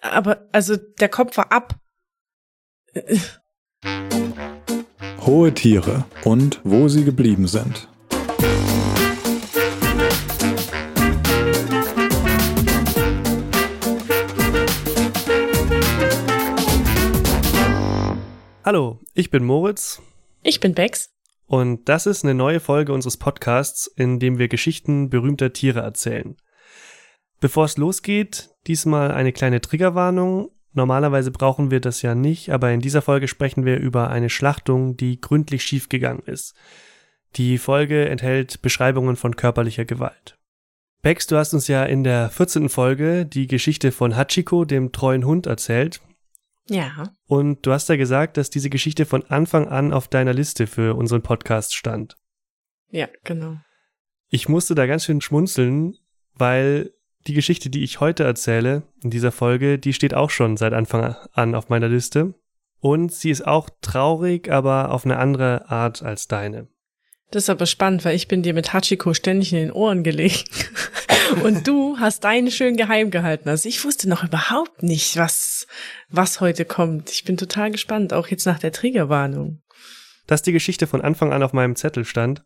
Aber, also, der Kopf war ab. Hohe Tiere und wo sie geblieben sind. Hallo, ich bin Moritz. Ich bin Bex. Und das ist eine neue Folge unseres Podcasts, in dem wir Geschichten berühmter Tiere erzählen. Bevor es losgeht, diesmal eine kleine Triggerwarnung. Normalerweise brauchen wir das ja nicht, aber in dieser Folge sprechen wir über eine Schlachtung, die gründlich schiefgegangen ist. Die Folge enthält Beschreibungen von körperlicher Gewalt. Bex, du hast uns ja in der 14. Folge die Geschichte von Hachiko, dem treuen Hund, erzählt. Ja. Und du hast ja gesagt, dass diese Geschichte von Anfang an auf deiner Liste für unseren Podcast stand. Ja, genau. Ich musste da ganz schön schmunzeln, weil die Geschichte, die ich heute erzähle in dieser Folge, die steht auch schon seit Anfang an auf meiner Liste. Und sie ist auch traurig, aber auf eine andere Art als deine. Das ist aber spannend, weil ich bin dir mit Hachiko ständig in den Ohren gelegen. Und du hast deinen schön geheim gehalten. Also ich wusste noch überhaupt nicht, was, was heute kommt. Ich bin total gespannt, auch jetzt nach der Triggerwarnung. Dass die Geschichte von Anfang an auf meinem Zettel stand,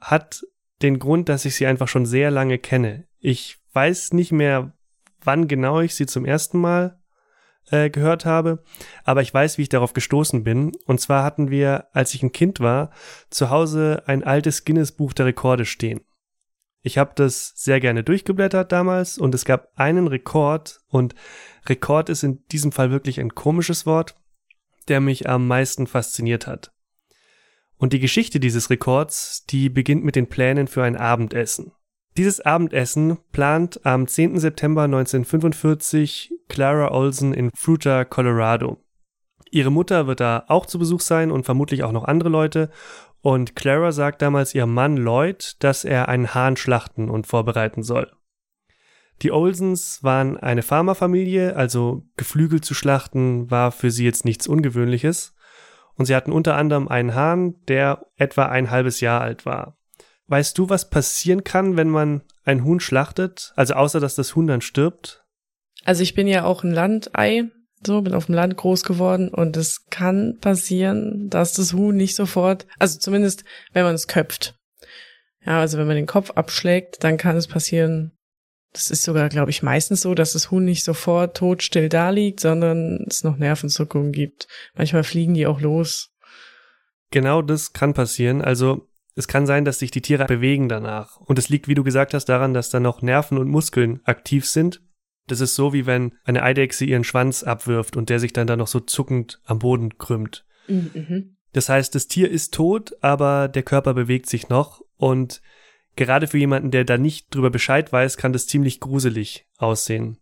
hat den Grund, dass ich sie einfach schon sehr lange kenne. Ich weiß nicht mehr, wann genau ich sie zum ersten Mal äh, gehört habe, aber ich weiß, wie ich darauf gestoßen bin. Und zwar hatten wir, als ich ein Kind war, zu Hause ein altes Guinness-Buch der Rekorde stehen. Ich habe das sehr gerne durchgeblättert damals und es gab einen Rekord und Rekord ist in diesem Fall wirklich ein komisches Wort, der mich am meisten fasziniert hat. Und die Geschichte dieses Rekords, die beginnt mit den Plänen für ein Abendessen. Dieses Abendessen plant am 10. September 1945 Clara Olsen in Fruta, Colorado. Ihre Mutter wird da auch zu Besuch sein und vermutlich auch noch andere Leute. Und Clara sagt damals ihrem Mann Lloyd, dass er einen Hahn schlachten und vorbereiten soll. Die Olsens waren eine Farmerfamilie, also Geflügel zu schlachten war für sie jetzt nichts Ungewöhnliches. Und sie hatten unter anderem einen Hahn, der etwa ein halbes Jahr alt war. Weißt du, was passieren kann, wenn man ein Huhn schlachtet? Also außer, dass das Huhn dann stirbt? Also ich bin ja auch ein Landei, so, bin auf dem Land groß geworden und es kann passieren, dass das Huhn nicht sofort, also zumindest wenn man es köpft. Ja, also wenn man den Kopf abschlägt, dann kann es passieren, das ist sogar, glaube ich, meistens so, dass das Huhn nicht sofort tot still da liegt, sondern es noch Nervenzuckungen gibt. Manchmal fliegen die auch los. Genau das kann passieren. Also es kann sein, dass sich die Tiere bewegen danach. Und es liegt, wie du gesagt hast, daran, dass da noch Nerven und Muskeln aktiv sind. Das ist so, wie wenn eine Eidechse ihren Schwanz abwirft und der sich dann da noch so zuckend am Boden krümmt. Mhm. Das heißt, das Tier ist tot, aber der Körper bewegt sich noch und gerade für jemanden, der da nicht drüber Bescheid weiß, kann das ziemlich gruselig aussehen.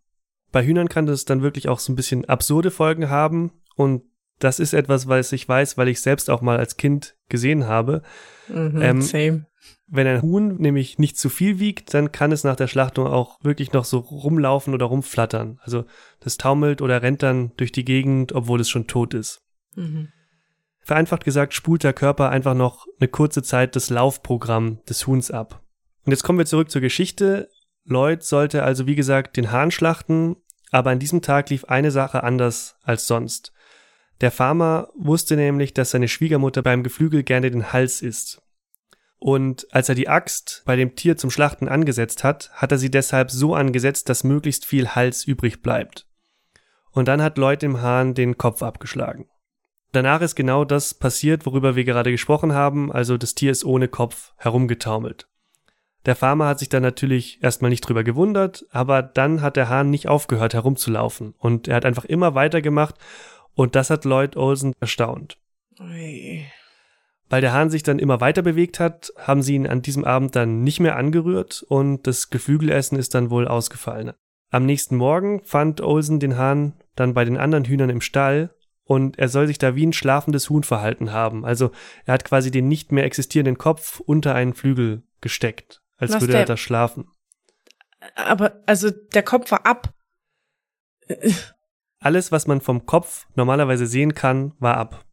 Bei Hühnern kann das dann wirklich auch so ein bisschen absurde Folgen haben und das ist etwas, was ich weiß, weil ich selbst auch mal als Kind gesehen habe. Mhm, ähm, same. Wenn ein Huhn nämlich nicht zu viel wiegt, dann kann es nach der Schlachtung auch wirklich noch so rumlaufen oder rumflattern. Also das taumelt oder rennt dann durch die Gegend, obwohl es schon tot ist. Mhm. Vereinfacht gesagt spult der Körper einfach noch eine kurze Zeit das Laufprogramm des Huhns ab. Und jetzt kommen wir zurück zur Geschichte. Lloyd sollte also wie gesagt den Hahn schlachten, aber an diesem Tag lief eine Sache anders als sonst. Der Farmer wusste nämlich, dass seine Schwiegermutter beim Geflügel gerne den Hals isst. Und als er die Axt bei dem Tier zum Schlachten angesetzt hat, hat er sie deshalb so angesetzt, dass möglichst viel Hals übrig bleibt. Und dann hat Lloyd dem Hahn den Kopf abgeschlagen. Danach ist genau das passiert, worüber wir gerade gesprochen haben, also das Tier ist ohne Kopf herumgetaumelt. Der Farmer hat sich dann natürlich erstmal nicht drüber gewundert, aber dann hat der Hahn nicht aufgehört herumzulaufen und er hat einfach immer weitergemacht und das hat Lloyd Olsen erstaunt. Ui. Weil der Hahn sich dann immer weiter bewegt hat, haben sie ihn an diesem Abend dann nicht mehr angerührt und das Geflügelessen ist dann wohl ausgefallen. Am nächsten Morgen fand Olsen den Hahn dann bei den anderen Hühnern im Stall und er soll sich da wie ein schlafendes Huhn verhalten haben. Also er hat quasi den nicht mehr existierenden Kopf unter einen Flügel gesteckt, als Was würde er da schlafen. Aber also der Kopf war ab. Alles, was man vom Kopf normalerweise sehen kann, war ab.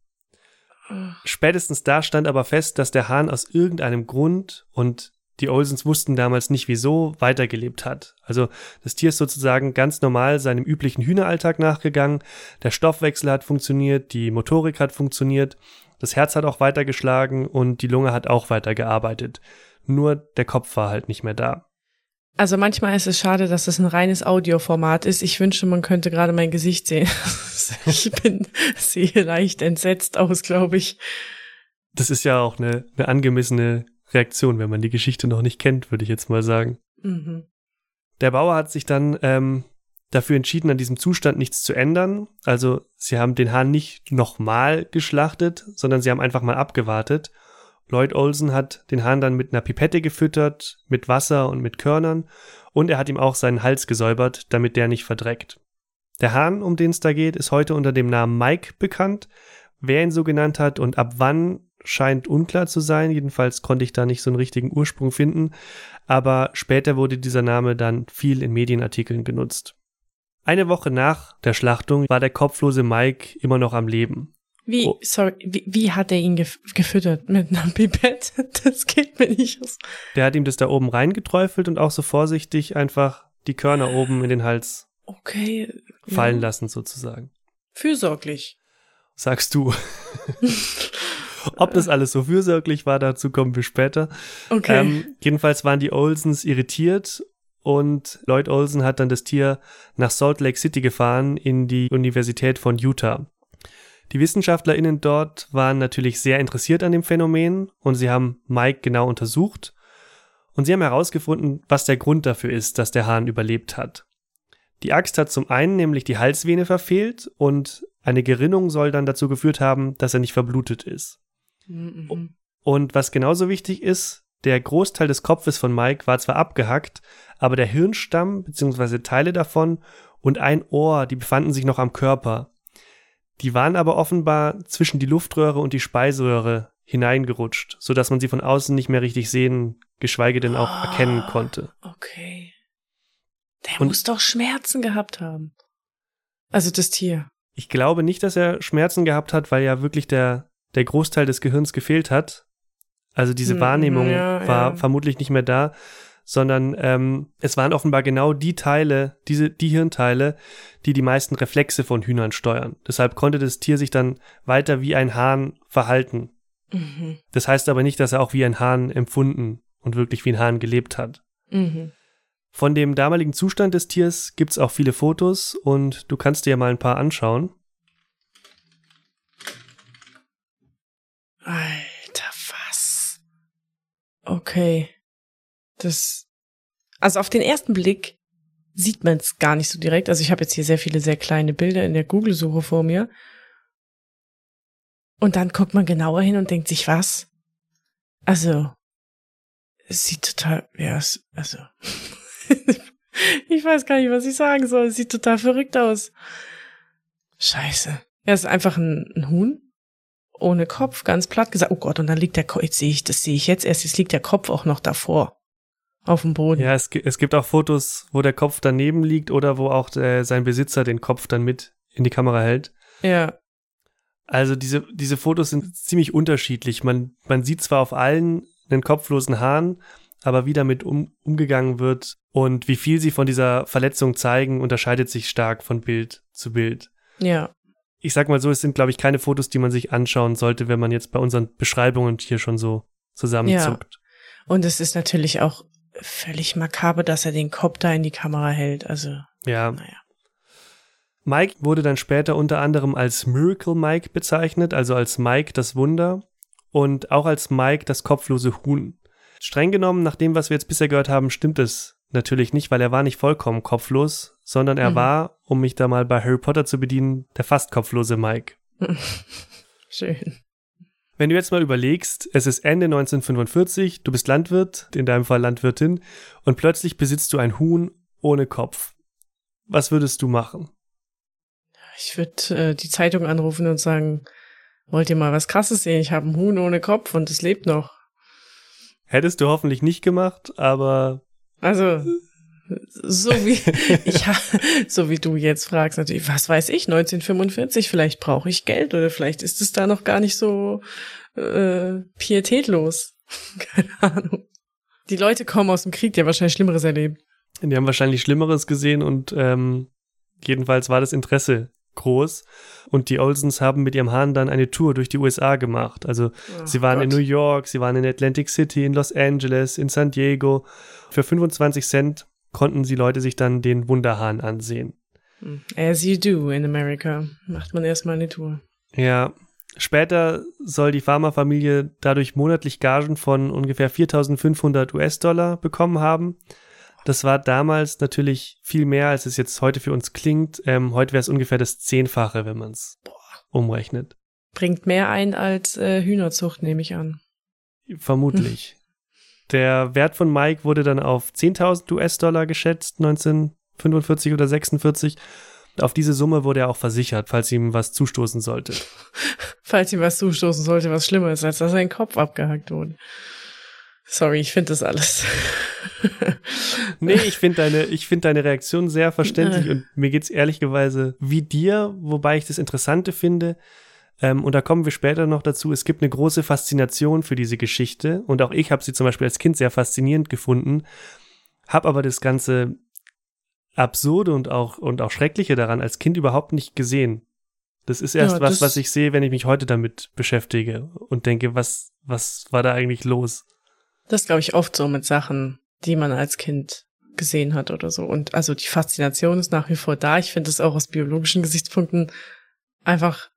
Spätestens da stand aber fest, dass der Hahn aus irgendeinem Grund, und die Olsens wussten damals nicht, wieso, weitergelebt hat. Also das Tier ist sozusagen ganz normal seinem üblichen Hühneralltag nachgegangen, der Stoffwechsel hat funktioniert, die Motorik hat funktioniert, das Herz hat auch weitergeschlagen und die Lunge hat auch weitergearbeitet. Nur der Kopf war halt nicht mehr da. Also manchmal ist es schade, dass es ein reines Audioformat ist. Ich wünsche, man könnte gerade mein Gesicht sehen. ich bin, sehe leicht entsetzt aus, glaube ich. Das ist ja auch eine, eine angemessene Reaktion, wenn man die Geschichte noch nicht kennt, würde ich jetzt mal sagen. Mhm. Der Bauer hat sich dann ähm, dafür entschieden, an diesem Zustand nichts zu ändern. Also sie haben den Hahn nicht nochmal geschlachtet, sondern sie haben einfach mal abgewartet. Lloyd Olsen hat den Hahn dann mit einer Pipette gefüttert, mit Wasser und mit Körnern und er hat ihm auch seinen Hals gesäubert, damit der nicht verdreckt. Der Hahn, um den es da geht, ist heute unter dem Namen Mike bekannt. Wer ihn so genannt hat und ab wann scheint unklar zu sein. Jedenfalls konnte ich da nicht so einen richtigen Ursprung finden. Aber später wurde dieser Name dann viel in Medienartikeln genutzt. Eine Woche nach der Schlachtung war der kopflose Mike immer noch am Leben. Wie, oh. sorry, wie, wie hat er ihn gef gefüttert? Mit einer Pipette? Das geht mir nicht aus. Der hat ihm das da oben reingeträufelt und auch so vorsichtig einfach die Körner oben in den Hals okay, fallen ja. lassen sozusagen. Fürsorglich. Sagst du. Ob das alles so fürsorglich war, dazu kommen wir später. Okay. Ähm, jedenfalls waren die Olsens irritiert und Lloyd Olsen hat dann das Tier nach Salt Lake City gefahren in die Universität von Utah. Die WissenschaftlerInnen dort waren natürlich sehr interessiert an dem Phänomen und sie haben Mike genau untersucht und sie haben herausgefunden, was der Grund dafür ist, dass der Hahn überlebt hat. Die Axt hat zum einen nämlich die Halsvene verfehlt und eine Gerinnung soll dann dazu geführt haben, dass er nicht verblutet ist. Mhm. Und was genauso wichtig ist, der Großteil des Kopfes von Mike war zwar abgehackt, aber der Hirnstamm bzw. Teile davon und ein Ohr, die befanden sich noch am Körper. Die waren aber offenbar zwischen die Luftröhre und die Speiseröhre hineingerutscht, so dass man sie von außen nicht mehr richtig sehen, geschweige denn auch oh, erkennen konnte. Okay. Der und muss doch Schmerzen gehabt haben. Also das Tier. Ich glaube nicht, dass er Schmerzen gehabt hat, weil ja wirklich der der Großteil des Gehirns gefehlt hat. Also diese hm, Wahrnehmung ja, war ja. vermutlich nicht mehr da, sondern ähm, es waren offenbar genau die Teile, diese die Hirnteile, die die meisten Reflexe von Hühnern steuern. Deshalb konnte das Tier sich dann weiter wie ein Hahn verhalten. Mhm. Das heißt aber nicht, dass er auch wie ein Hahn empfunden und wirklich wie ein Hahn gelebt hat. Mhm. Von dem damaligen Zustand des Tiers gibt's auch viele Fotos und du kannst dir ja mal ein paar anschauen. Alter, was? Okay. Das. Also auf den ersten Blick sieht man es gar nicht so direkt. Also ich habe jetzt hier sehr viele sehr kleine Bilder in der Google-Suche vor mir. Und dann guckt man genauer hin und denkt sich, was? Also, es sieht total, ja, es, also, ich weiß gar nicht, was ich sagen soll. Es sieht total verrückt aus. Scheiße. Er ist einfach ein, ein Huhn ohne Kopf, ganz platt gesagt. Oh Gott, und dann liegt der Kopf, jetzt sehe ich, das sehe ich jetzt erst, jetzt liegt der Kopf auch noch davor. Auf dem Boden. Ja, es, es gibt auch Fotos, wo der Kopf daneben liegt oder wo auch der, sein Besitzer den Kopf dann mit in die Kamera hält. Ja. Also diese, diese Fotos sind ziemlich unterschiedlich. Man, man sieht zwar auf allen einen kopflosen Hahn, aber wie damit um, umgegangen wird und wie viel sie von dieser Verletzung zeigen, unterscheidet sich stark von Bild zu Bild. Ja ich sag mal so, es sind, glaube ich, keine Fotos, die man sich anschauen sollte, wenn man jetzt bei unseren Beschreibungen hier schon so zusammenzuckt. Ja. Und es ist natürlich auch völlig makaber, dass er den Kopf da in die Kamera hält. Also, ja. naja. Mike wurde dann später unter anderem als Miracle Mike bezeichnet, also als Mike das Wunder und auch als Mike das kopflose Huhn. Streng genommen, nach dem, was wir jetzt bisher gehört haben, stimmt es natürlich nicht, weil er war nicht vollkommen kopflos, sondern er mhm. war, um mich da mal bei Harry Potter zu bedienen, der fast kopflose Mike. Schön. Wenn du jetzt mal überlegst, es ist Ende 1945, du bist Landwirt, in deinem Fall Landwirtin, und plötzlich besitzt du ein Huhn ohne Kopf. Was würdest du machen? Ich würde äh, die Zeitung anrufen und sagen, wollt ihr mal was Krasses sehen? Ich habe ein Huhn ohne Kopf und es lebt noch. Hättest du hoffentlich nicht gemacht, aber also, so wie ich so wie du jetzt fragst natürlich, was weiß ich, 1945, vielleicht brauche ich Geld oder vielleicht ist es da noch gar nicht so äh, pietätlos. Keine Ahnung. Die Leute kommen aus dem Krieg, die haben wahrscheinlich Schlimmeres erlebt. Die haben wahrscheinlich Schlimmeres gesehen und ähm, jedenfalls war das Interesse groß. Und die Olsens haben mit ihrem Hahn dann eine Tour durch die USA gemacht. Also Oh sie waren in Gott. New York, sie waren in Atlantic City, in Los Angeles, in San Diego. Für 25 Cent konnten die Leute sich dann den Wunderhahn ansehen. As you do in America. Macht man erstmal eine Tour. Ja, später soll die Pharmafamilie dadurch monatlich Gagen von ungefähr 4500 US-Dollar bekommen haben. Das war damals natürlich viel mehr, als es jetzt heute für uns klingt. Ähm, heute wäre es ungefähr das Zehnfache, wenn man es umrechnet. Bringt mehr ein als äh, Hühnerzucht, nehme ich an. Vermutlich. Der Wert von Mike wurde dann auf 10.000 US-Dollar geschätzt, 1945 oder 46. Auf diese Summe wurde er auch versichert, falls ihm was zustoßen sollte. Falls ihm was zustoßen sollte, was schlimmer ist, als dass sein Kopf abgehackt wurde. Sorry, ich finde das alles. Nee, ich finde deine, ich finde deine Reaktion sehr verständlich und mir geht's ehrlicherweise wie dir, wobei ich das Interessante finde, ähm, und da kommen wir später noch dazu, es gibt eine große Faszination für diese Geschichte und auch ich habe sie zum Beispiel als Kind sehr faszinierend gefunden, habe aber das ganze Absurde und auch, und auch Schreckliche daran als Kind überhaupt nicht gesehen. Das ist erst Ja, was, was ich sehe, wenn ich mich heute damit beschäftige und denke, was, was war da eigentlich los? Das glaube ich oft so mit Sachen, die man als Kind gesehen hat oder so. Und also die Faszination ist nach wie vor da. Ich finde es auch aus biologischen Gesichtspunkten einfach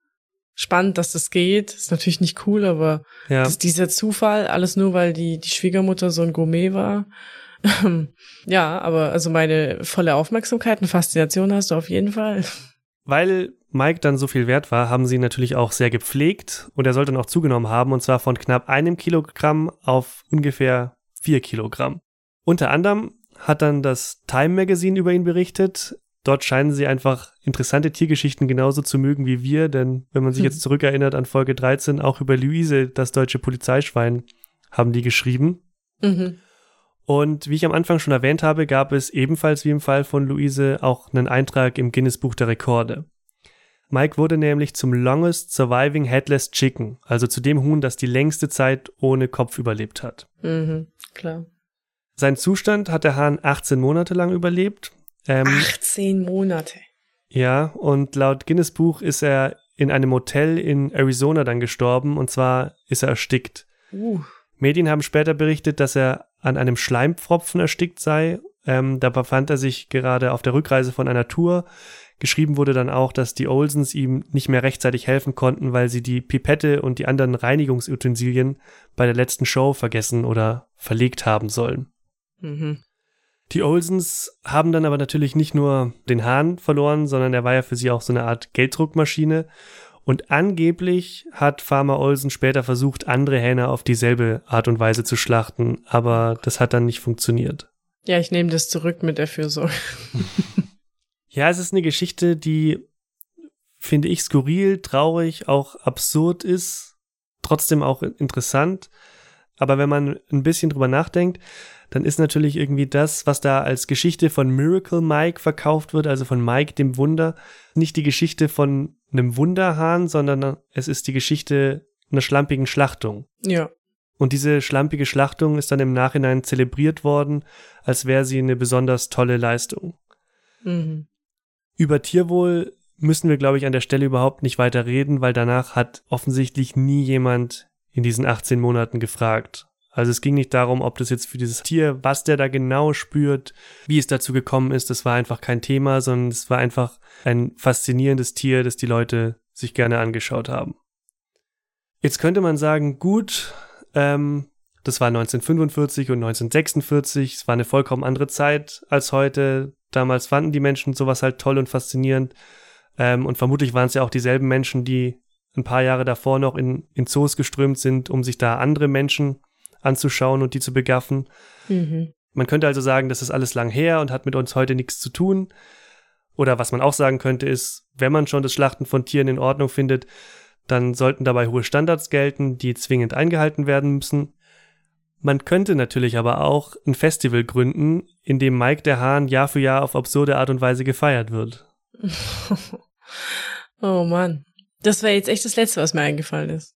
spannend, dass das geht. Ist natürlich nicht cool, aber Ja. das, dieser Zufall, alles nur, weil die, die Schwiegermutter so ein Gourmet war. ja, aber also meine volle Aufmerksamkeit und Faszination hast du auf jeden Fall. Weil Mike dann so viel wert war, haben sie ihn natürlich auch sehr gepflegt und er soll dann auch zugenommen haben und zwar von knapp einem Kilogramm auf ungefähr vier Kilogramm. Unter anderem hat dann das Time Magazine über ihn berichtet. Dort scheinen sie einfach interessante Tiergeschichten genauso zu mögen wie wir, denn wenn man sich jetzt zurückerinnert an Folge 13, auch über Luise, das deutsche Polizeischwein, haben die geschrieben. Mhm. Und wie ich am Anfang schon erwähnt habe, gab es ebenfalls wie im Fall von Luise auch einen Eintrag im Guinness Buch der Rekorde. Mike wurde nämlich zum longest surviving headless chicken, also zu dem Huhn, das die längste Zeit ohne Kopf überlebt hat. Mhm. Klar. Sein Zustand hat der Hahn 18 Monate lang überlebt. Ähm, 18 Monate. ja, und laut Guinness Buch ist er in einem Hotel in Arizona dann gestorben, und zwar ist er erstickt. Uh. Medien haben später berichtet, dass er an einem Schleimpfropfen erstickt sei. Ähm, da befand er sich gerade auf der Rückreise von einer Tour. Geschrieben wurde dann auch, dass die Olsens ihm nicht mehr rechtzeitig helfen konnten, weil sie die Pipette und die anderen Reinigungsutensilien bei der letzten Show vergessen oder verlegt haben sollen. Mhm. Die Olsens haben dann aber natürlich nicht nur den Hahn verloren, sondern er war ja für sie auch so eine Art Gelddruckmaschine. Und angeblich hat Farmer Olsen später versucht, andere Hähne auf dieselbe Art und Weise zu schlachten, aber das hat dann nicht funktioniert. Ja, ich nehme das zurück mit der Fürsorge. Ja, es ist eine Geschichte, die, finde ich, skurril, traurig, auch absurd ist, trotzdem auch interessant. Aber wenn man ein bisschen drüber nachdenkt, dann ist natürlich irgendwie das, was da als Geschichte von Miracle Mike verkauft wird, also von Mike dem Wunder, nicht die Geschichte von einem Wunderhahn, sondern es ist die Geschichte einer schlampigen Schlachtung. Ja. Und diese schlampige Schlachtung ist dann im Nachhinein zelebriert worden, als wäre sie eine besonders tolle Leistung. Mhm. Über Tierwohl müssen wir, glaube ich, an der Stelle überhaupt nicht weiter reden, weil danach hat offensichtlich nie jemand in diesen 18 Monaten gefragt. Also es ging nicht darum, ob das jetzt für dieses Tier, was der da genau spürt, wie es dazu gekommen ist, das war einfach kein Thema, sondern es war einfach ein faszinierendes Tier, das die Leute sich gerne angeschaut haben. Jetzt könnte man sagen, gut, ähm, das war 1945 und 1946, es war eine vollkommen andere Zeit als heute. Damals fanden die Menschen sowas halt toll und faszinierend. Ähm, und vermutlich waren es ja auch dieselben Menschen, die ein paar Jahre davor noch in, in Zoos geströmt sind, um sich da andere Menschen anzuschauen und die zu begaffen. Mhm. Man könnte also sagen, das ist alles lang her und hat mit uns heute nichts zu tun. Oder was man auch sagen könnte, ist, wenn man schon das Schlachten von Tieren in Ordnung findet, dann sollten dabei hohe Standards gelten, die zwingend eingehalten werden müssen. Man könnte natürlich aber auch ein Festival gründen, in dem Mike der Hahn Jahr für Jahr auf absurde Art und Weise gefeiert wird. oh Mann. Das wäre jetzt echt das Letzte, was mir eingefallen ist.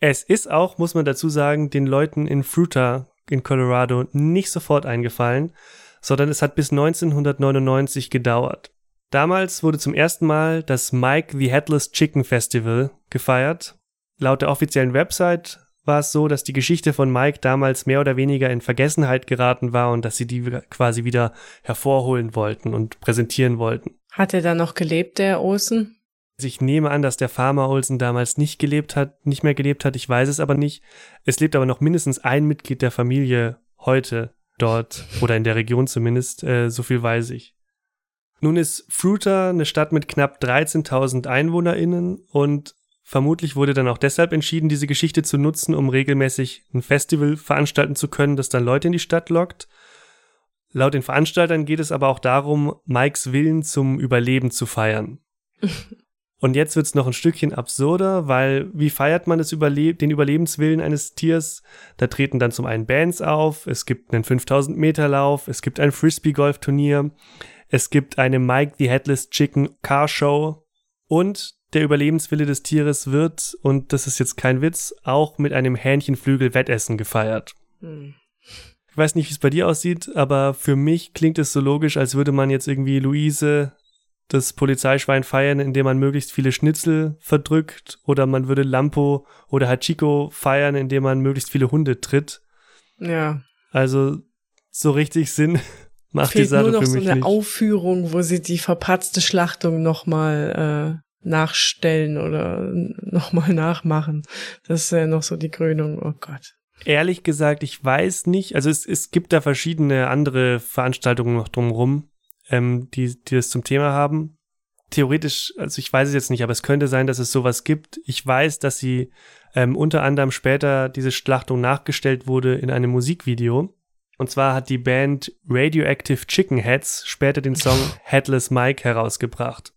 Es ist auch, muss man dazu sagen, den Leuten in Fruta in Colorado nicht sofort eingefallen, sondern es hat bis 1999 gedauert. Damals wurde zum ersten Mal das Mike the Headless Chicken Festival gefeiert. Laut der offiziellen Website war es so, dass die Geschichte von Mike damals mehr oder weniger in Vergessenheit geraten war und dass sie die quasi wieder hervorholen wollten und präsentieren wollten. Hat er da noch gelebt, der Olsen? Also ich nehme an, dass der Farmer Olsen damals nicht gelebt hat, nicht mehr gelebt hat. Ich weiß es aber nicht. Es lebt aber noch mindestens ein Mitglied der Familie heute dort oder in der Region zumindest. Äh, so viel weiß ich. Nun ist Fruta eine Stadt mit knapp 13.000 EinwohnerInnen und vermutlich wurde dann auch deshalb entschieden, diese Geschichte zu nutzen, um regelmäßig ein Festival veranstalten zu können, das dann Leute in die Stadt lockt. Laut den Veranstaltern geht es aber auch darum, Mikes Willen zum Überleben zu feiern. Und jetzt wird's noch ein Stückchen absurder, weil wie feiert man das Überleb den Überlebenswillen eines Tiers? Da treten dann zum einen Bands auf, es gibt einen 5000 Meter Lauf, es gibt ein Frisbee-Golf-Turnier, es gibt eine Mike the Headless Chicken Car Show und der Überlebenswille des Tieres wird, und das ist jetzt kein Witz, auch mit einem Hähnchenflügel-Wettessen gefeiert. Hm. Ich weiß nicht, wie es bei dir aussieht, aber für mich klingt es so logisch, als würde man jetzt irgendwie Luise das Polizeischwein feiern, indem man möglichst viele Schnitzel verdrückt, oder man würde Lampo oder Hachiko feiern, indem man möglichst viele Hunde tritt. Ja. Also so richtig Sinn macht Fehlt die Sache nur noch für so eine nicht. Aufführung, wo sie die verpatzte Schlachtung nochmal äh, nachstellen oder nochmal nachmachen. Das ist ja noch so die Krönung. Oh Gott. Ehrlich gesagt, ich weiß nicht. Also es, es gibt da verschiedene andere Veranstaltungen noch drumherum, ähm, die, die das zum Thema haben. Theoretisch, also ich weiß es jetzt nicht, aber es könnte sein, dass es sowas gibt. Ich weiß, dass sie ähm, unter anderem später diese Schlachtung nachgestellt wurde in einem Musikvideo. Und zwar hat die Band Radioactive Chicken Heads später den Song Headless Mike herausgebracht.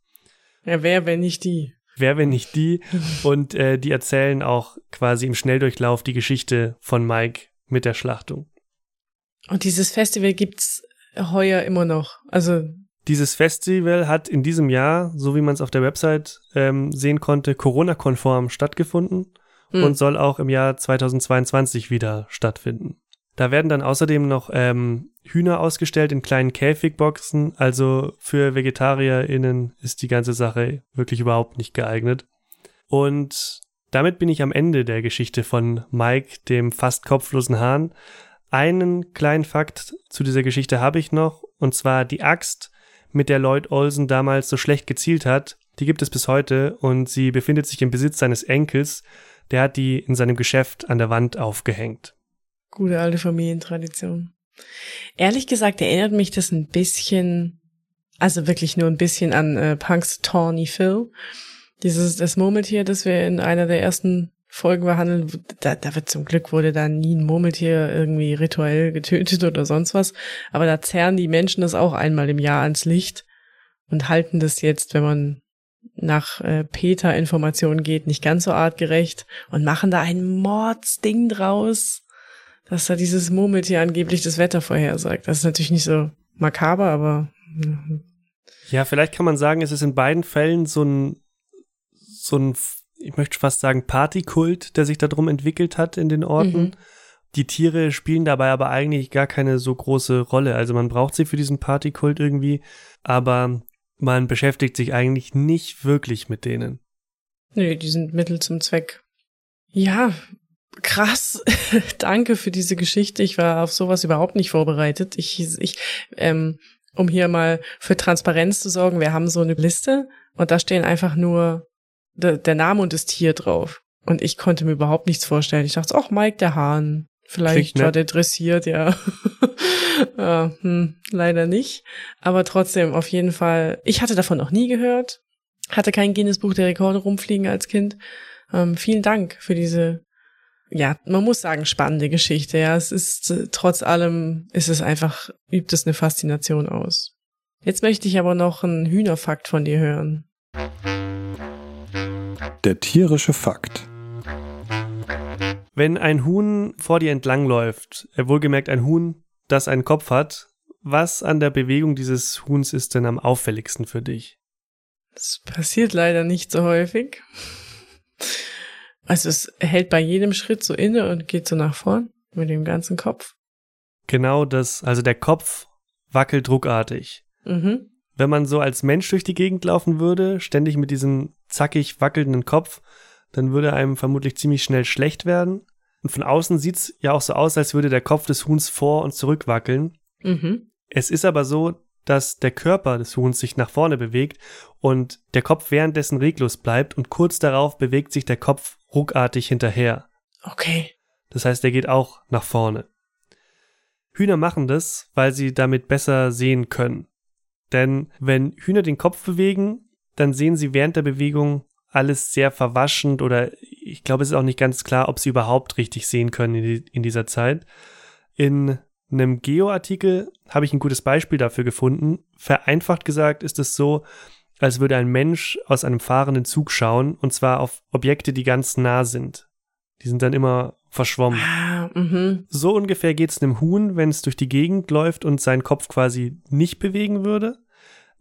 Ja, wer, wenn nicht die? Wer, wenn nicht die? Und äh, die erzählen auch quasi im Schnelldurchlauf die Geschichte von Mike mit der Schlachtung. Und dieses Festival gibt's heuer immer noch. Also Dieses Festival hat in diesem Jahr, so wie man es auf der Website ähm, sehen konnte, Corona-konform stattgefunden hm. und soll auch im Jahr 2022 wieder stattfinden. Da werden dann außerdem noch ähm, Hühner ausgestellt in kleinen Käfigboxen. Also für VegetarierInnen ist die ganze Sache wirklich überhaupt nicht geeignet. Und damit bin ich am Ende der Geschichte von Mike, dem fast kopflosen Hahn. Einen kleinen Fakt zu dieser Geschichte habe ich noch, und zwar die Axt, mit der Lloyd Olsen damals so schlecht gezielt hat, die gibt es bis heute und sie befindet sich im Besitz seines Enkels, der hat die in seinem Geschäft an der Wand aufgehängt. Gute alte Familientradition. Ehrlich gesagt erinnert mich das ein bisschen, also wirklich nur ein bisschen an äh, Punks Tawny Phil. Dieses, das Murmeltier, das wir in einer der ersten Folgen behandeln, da, da wird zum Glück wurde da nie ein Murmeltier irgendwie rituell getötet oder sonst was. Aber da zerren die Menschen das auch einmal im Jahr ans Licht und halten das jetzt, wenn man nach äh, Peter-Informationen geht, nicht ganz so artgerecht und machen da ein Mordsding draus dass da dieses Murmeltier angeblich das Wetter vorhersagt. Das ist natürlich nicht so makaber, aber. Ja, vielleicht kann man sagen, es ist in beiden Fällen so ein, so ein, ich möchte fast sagen, Partykult, der sich darum entwickelt hat in den Orten. Mhm. Die Tiere spielen dabei aber eigentlich gar keine so große Rolle. Also man braucht sie für diesen Partykult irgendwie, aber man beschäftigt sich eigentlich nicht wirklich mit denen. Nö, die sind Mittel zum Zweck. Ja, krass. Danke für diese Geschichte. Ich war auf sowas überhaupt nicht vorbereitet. Ich, ich, ähm, um hier mal für Transparenz zu sorgen, wir haben so eine Liste und da stehen einfach nur der, der Name und das Tier drauf. Und ich konnte mir überhaupt nichts vorstellen. Ich dachte, ach, Mike der Hahn. Vielleicht Klingt war der dressiert, ja. ja hm, leider nicht. Aber trotzdem, auf jeden Fall. Ich hatte davon noch nie gehört. Hatte kein Guinness-Buch der Rekorde rumfliegen als Kind. Ähm, vielen Dank für diese ja, man muss sagen, spannende Geschichte. Ja, es ist äh, trotz allem ist es einfach übt es eine Faszination aus. Jetzt möchte ich aber noch einen Hühnerfakt von dir hören. Der tierische Fakt. Wenn ein Huhn vor dir entlangläuft, äh, wohlgemerkt ein Huhn, das einen Kopf hat, was an der Bewegung dieses Huhns ist denn am auffälligsten für dich? Das passiert leider nicht so häufig. Also es hält bei jedem Schritt so inne und geht so nach vorn mit dem ganzen Kopf. genau das, also der Kopf wackelt ruckartig. Mhm. Wenn man so als Mensch durch die Gegend laufen würde, ständig mit diesem zackig wackelnden Kopf, dann würde einem vermutlich ziemlich schnell schlecht werden. Und von außen sieht's ja auch so aus, als würde der Kopf des Huhns vor und zurück wackeln. Mhm. Es ist aber so, dass der Körper des Huhns sich nach vorne bewegt und der Kopf währenddessen reglos bleibt und kurz darauf bewegt sich der Kopf ruckartig hinterher. Okay. Das heißt, er geht auch nach vorne. Hühner machen das, weil sie damit besser sehen können. Denn wenn Hühner den Kopf bewegen, dann sehen sie während der Bewegung alles sehr verwaschend oder ich glaube, es ist auch nicht ganz klar, ob sie überhaupt richtig sehen können in, die, in dieser Zeit. In einem Geo-Artikel habe ich ein gutes Beispiel dafür gefunden. Vereinfacht gesagt ist es so, als würde ein Mensch aus einem fahrenden Zug schauen, und zwar auf Objekte, die ganz nah sind. Die sind dann immer verschwommen. Mhm. So ungefähr geht es einem Huhn, wenn es durch die Gegend läuft und seinen Kopf quasi nicht bewegen würde.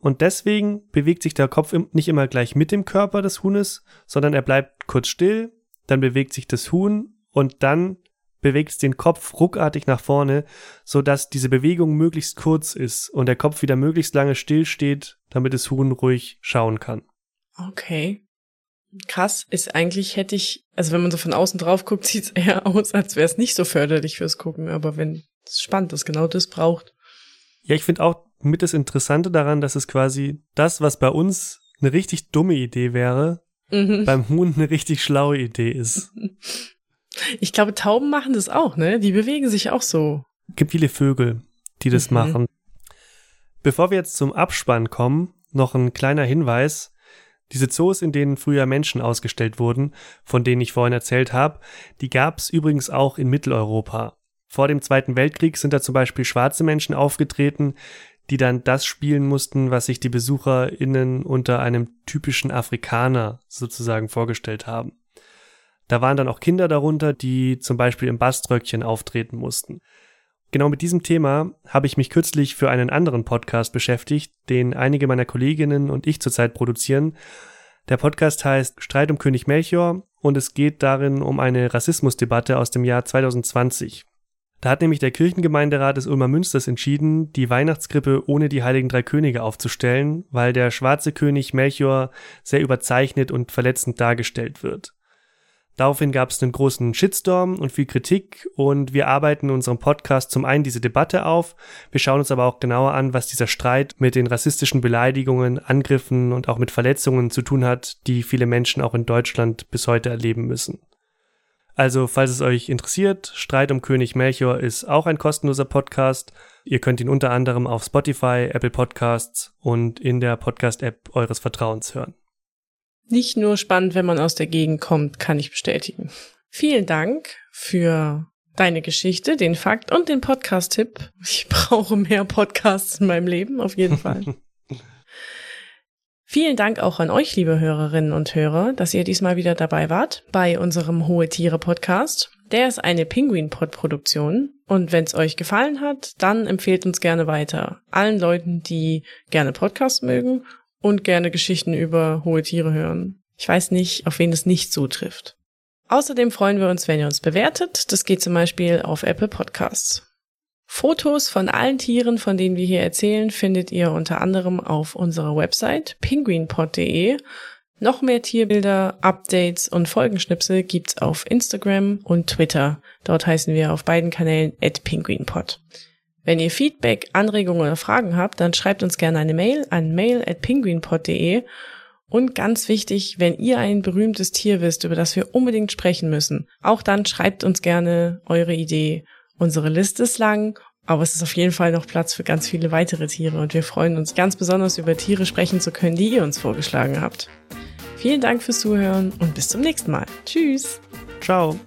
Und deswegen bewegt sich der Kopf nicht immer gleich mit dem Körper des Huhnes, sondern er bleibt kurz still, dann bewegt sich das Huhn und dann bewegt es den Kopf ruckartig nach vorne, so dass diese Bewegung möglichst kurz ist und der Kopf wieder möglichst lange still steht, damit das Huhn ruhig schauen kann. Okay. Krass ist eigentlich, hätte ich, also wenn man so von außen drauf guckt, sieht es eher aus, als wäre es nicht so förderlich fürs Gucken, aber wenn es spannend ist, genau das braucht. Ja, ich finde auch mit das Interessante daran, dass es quasi das, was bei uns eine richtig dumme Idee wäre, Mhm. beim Huhn eine richtig schlaue Idee ist. Ich glaube, Tauben machen das auch, ne? Die bewegen sich auch so. gibt viele Vögel, die das Mhm. machen. Bevor wir jetzt zum Abspann kommen, noch ein kleiner Hinweis. Diese Zoos, in denen früher Menschen ausgestellt wurden, von denen ich vorhin erzählt habe, die gab es übrigens auch in Mitteleuropa. Vor dem Zweiten Weltkrieg sind da zum Beispiel schwarze Menschen aufgetreten, die dann das spielen mussten, was sich die BesucherInnen unter einem typischen Afrikaner sozusagen vorgestellt haben. Da waren dann auch Kinder darunter, die zum Beispiel im Baströckchen auftreten mussten. Genau mit diesem Thema habe ich mich kürzlich für einen anderen Podcast beschäftigt, den einige meiner Kolleginnen und ich zurzeit produzieren. Der Podcast heißt Streit um König Melchior und es geht darin um eine Rassismusdebatte aus dem Jahr 2020. Da hat nämlich der Kirchengemeinderat des Ulmer Münsters entschieden, die Weihnachtskrippe ohne die Heiligen Drei Könige aufzustellen, weil der schwarze König Melchior sehr überzeichnet und verletzend dargestellt wird. Daraufhin gab es einen großen Shitstorm und viel Kritik und wir arbeiten in unserem Podcast zum einen diese Debatte auf, wir schauen uns aber auch genauer an, was dieser Streit mit den rassistischen Beleidigungen, Angriffen und auch mit Verletzungen zu tun hat, die viele Menschen auch in Deutschland bis heute erleben müssen. Also, falls es euch interessiert, Streit um König Melchior ist auch ein kostenloser Podcast. Ihr könnt ihn unter anderem auf Spotify, Apple Podcasts und in der Podcast-App eures Vertrauens hören. Nicht nur spannend, wenn man aus der Gegend kommt, kann ich bestätigen. Vielen Dank für deine Geschichte, den Fakt und den Podcast-Tipp. Ich brauche mehr Podcasts in meinem Leben, auf jeden Fall. Vielen Dank auch an euch, liebe Hörerinnen und Hörer, dass ihr diesmal wieder dabei wart bei unserem Hohe Tiere Podcast. Der ist eine Pinguin-Pod-Produktion. Und wenn es euch gefallen hat, dann empfehlt uns gerne weiter. Allen Leuten, die gerne Podcasts mögen und gerne Geschichten über hohe Tiere hören. Ich weiß nicht, auf wen es nicht zutrifft. Außerdem freuen wir uns, wenn ihr uns bewertet. Das geht zum Beispiel auf Apple Podcasts. Fotos von allen Tieren, von denen wir hier erzählen, findet ihr unter anderem auf unserer Website penguinpod.de. Noch mehr Tierbilder, Updates und Folgenschnipsel gibt's auf Instagram und Twitter. Dort heißen wir auf beiden Kanälen at penguinpod. Wenn ihr Feedback, Anregungen oder Fragen habt, dann schreibt uns gerne eine Mail an mail at penguinpod.de. Und ganz wichtig, wenn ihr ein berühmtes Tier wisst, über das wir unbedingt sprechen müssen, auch dann schreibt uns gerne eure Idee. Unsere Liste ist lang, aber es ist auf jeden Fall noch Platz für ganz viele weitere Tiere und wir freuen uns ganz besonders über Tiere sprechen zu können, die ihr uns vorgeschlagen habt. Vielen Dank fürs Zuhören und bis zum nächsten Mal. Tschüss. Ciao.